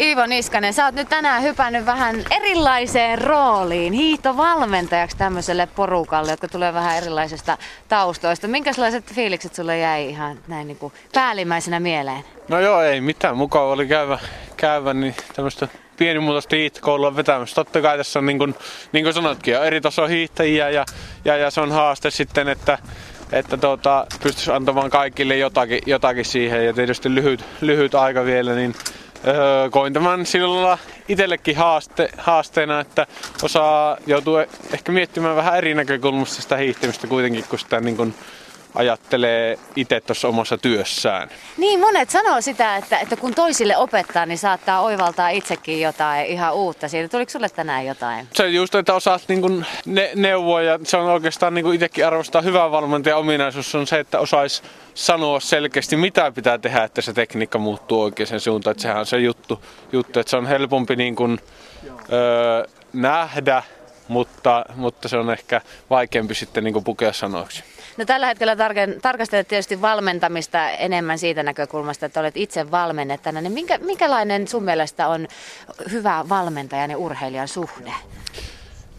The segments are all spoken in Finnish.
Iivo Niskanen, sä oot nyt tänään hypännyt vähän erilaiseen rooliin, hiihtovalmentajaksi tämmöiselle porukalle, jotka tulee vähän erilaisesta taustoista. Minkälaiset fiilikset sulle jäi ihan näin niin kuin päällimmäisenä mieleen? No joo, ei mitään. Mukava oli käydä, käydä niin tämmöistä pienimuotoista hiihtokoulua vetämässä. Totta kai tässä on niin kuin, niin kuin sanotkin, eri taso hiihtäjiä ja, ja, ja, se on haaste sitten, että että tuota, pystyisi antamaan kaikille jotakin, jotakin siihen ja tietysti lyhyt, lyhyt aika vielä, niin öö, koin tämän sillä itsellekin haaste, haasteena, että osaa joutuu ehkä miettimään vähän eri näkökulmasta sitä hiihtämistä kuitenkin, kun sitä niin kuin, ajattelee itse tuossa omassa työssään. Niin, monet sanoo sitä, että, että kun toisille opettaa, niin saattaa oivaltaa itsekin jotain ihan uutta siitä. Tuliko sulle tänään jotain? Se just, että osaat niin kuin ne, neuvoa ja se on oikeastaan niin kuin itsekin arvostaa hyvää valmentajan ominaisuus on se, että osaisi sanoa selkeästi, mitä pitää tehdä, että se tekniikka muuttuu oikeaan suuntaan. Että sehän on se juttu, juttu että se on helpompi niin kuin, öö, nähdä, mutta, mutta se on ehkä vaikeampi sitten niin pukea sanoiksi. No tällä hetkellä tarke- tarkastelet tietysti valmentamista enemmän siitä näkökulmasta, että olet itse valmennettana. Niin minkä, minkälainen sun mielestä on hyvä valmentajan ja urheilijan suhde?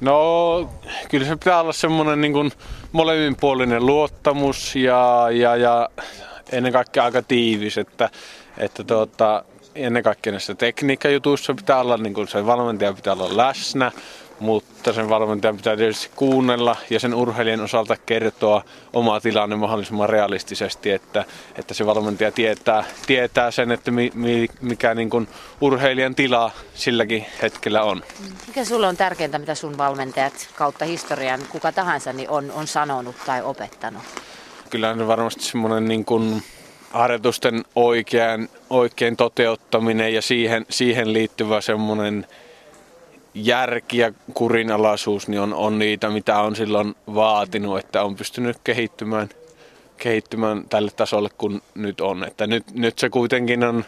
No kyllä se pitää olla semmoinen niin kuin molemminpuolinen luottamus ja, ja, ja ennen kaikkea aika tiivis, että, että tuota, ennen kaikkea näissä tekniikkajutuissa pitää olla, niin kuin se valmentaja pitää olla läsnä, mutta sen valmentajan pitää tietysti kuunnella ja sen urheilijan osalta kertoa oma tilanne mahdollisimman realistisesti, että, että se valmentaja tietää, tietää sen, että mi, mi, mikä niin kuin urheilijan tila silläkin hetkellä on. Mikä sulle on tärkeintä, mitä sun valmentajat kautta historian, kuka tahansa, niin on, on sanonut tai opettanut? Kyllä on varmasti semmoinen niin kuin harjoitusten oikean, oikein toteuttaminen ja siihen, siihen liittyvä semmoinen järki ja kurinalaisuus niin on, on niitä, mitä on silloin vaatinut, että on pystynyt kehittymään, kehittymään tälle tasolle kun nyt on. Että nyt, nyt se kuitenkin on,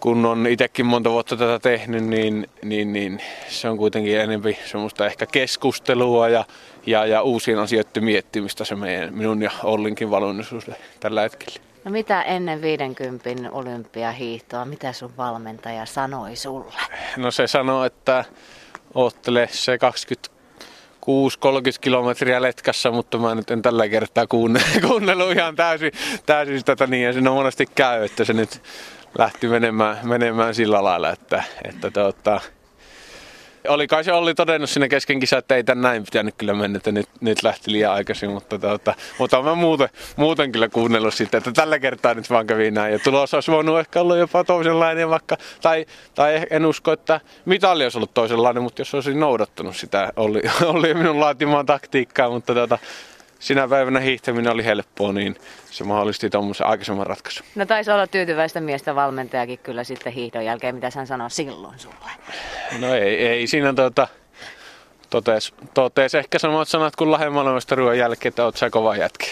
kun on itsekin monta vuotta tätä tehnyt, niin, niin, niin se on kuitenkin enemmän semmoista ehkä keskustelua ja, ja, ja uusien asioiden miettimistä se meidän, minun ja Ollinkin valonnisuus tällä hetkellä. No mitä ennen 50 olympiahiihtoa, mitä sun valmentaja sanoi sulle? No se sanoi, että oottele se 26-30 kilometriä letkassa, mutta mä nyt en tällä kertaa kuunnellut ihan täysin, täysin tätä niin ja siinä monesti käy, että se nyt lähti menemään, menemään sillä lailla, että, että tuota, oli kai se Olli todennut sinne kesken kisä, että ei tän näin pitänyt kyllä mennä, että nyt, nyt lähti liian aikaisin, mutta, tuota, mutta olen muuten, muuten kyllä kuunnellut sitten, että tällä kertaa nyt vaan kävi näin. Ja tulos olisi voinut ehkä olla jopa toisenlainen vaikka, tai, tai en usko, että mitalli olisi ollut toisenlainen, mutta jos olisin noudattanut sitä, oli, oli minun laatimaan taktiikkaa, mutta tuota, sinä päivänä hiihtäminen oli helppoa, niin se mahdollisti tuommoisen aikaisemman ratkaisun. No taisi olla tyytyväistä miestä valmentajakin kyllä sitten hiihdon jälkeen, mitä hän sanoi silloin sulle. No ei, ei siinä tuota, totes, totes ehkä samat sanat kuin Lahden ruoan jälkeen, että oot sä kova jätkä.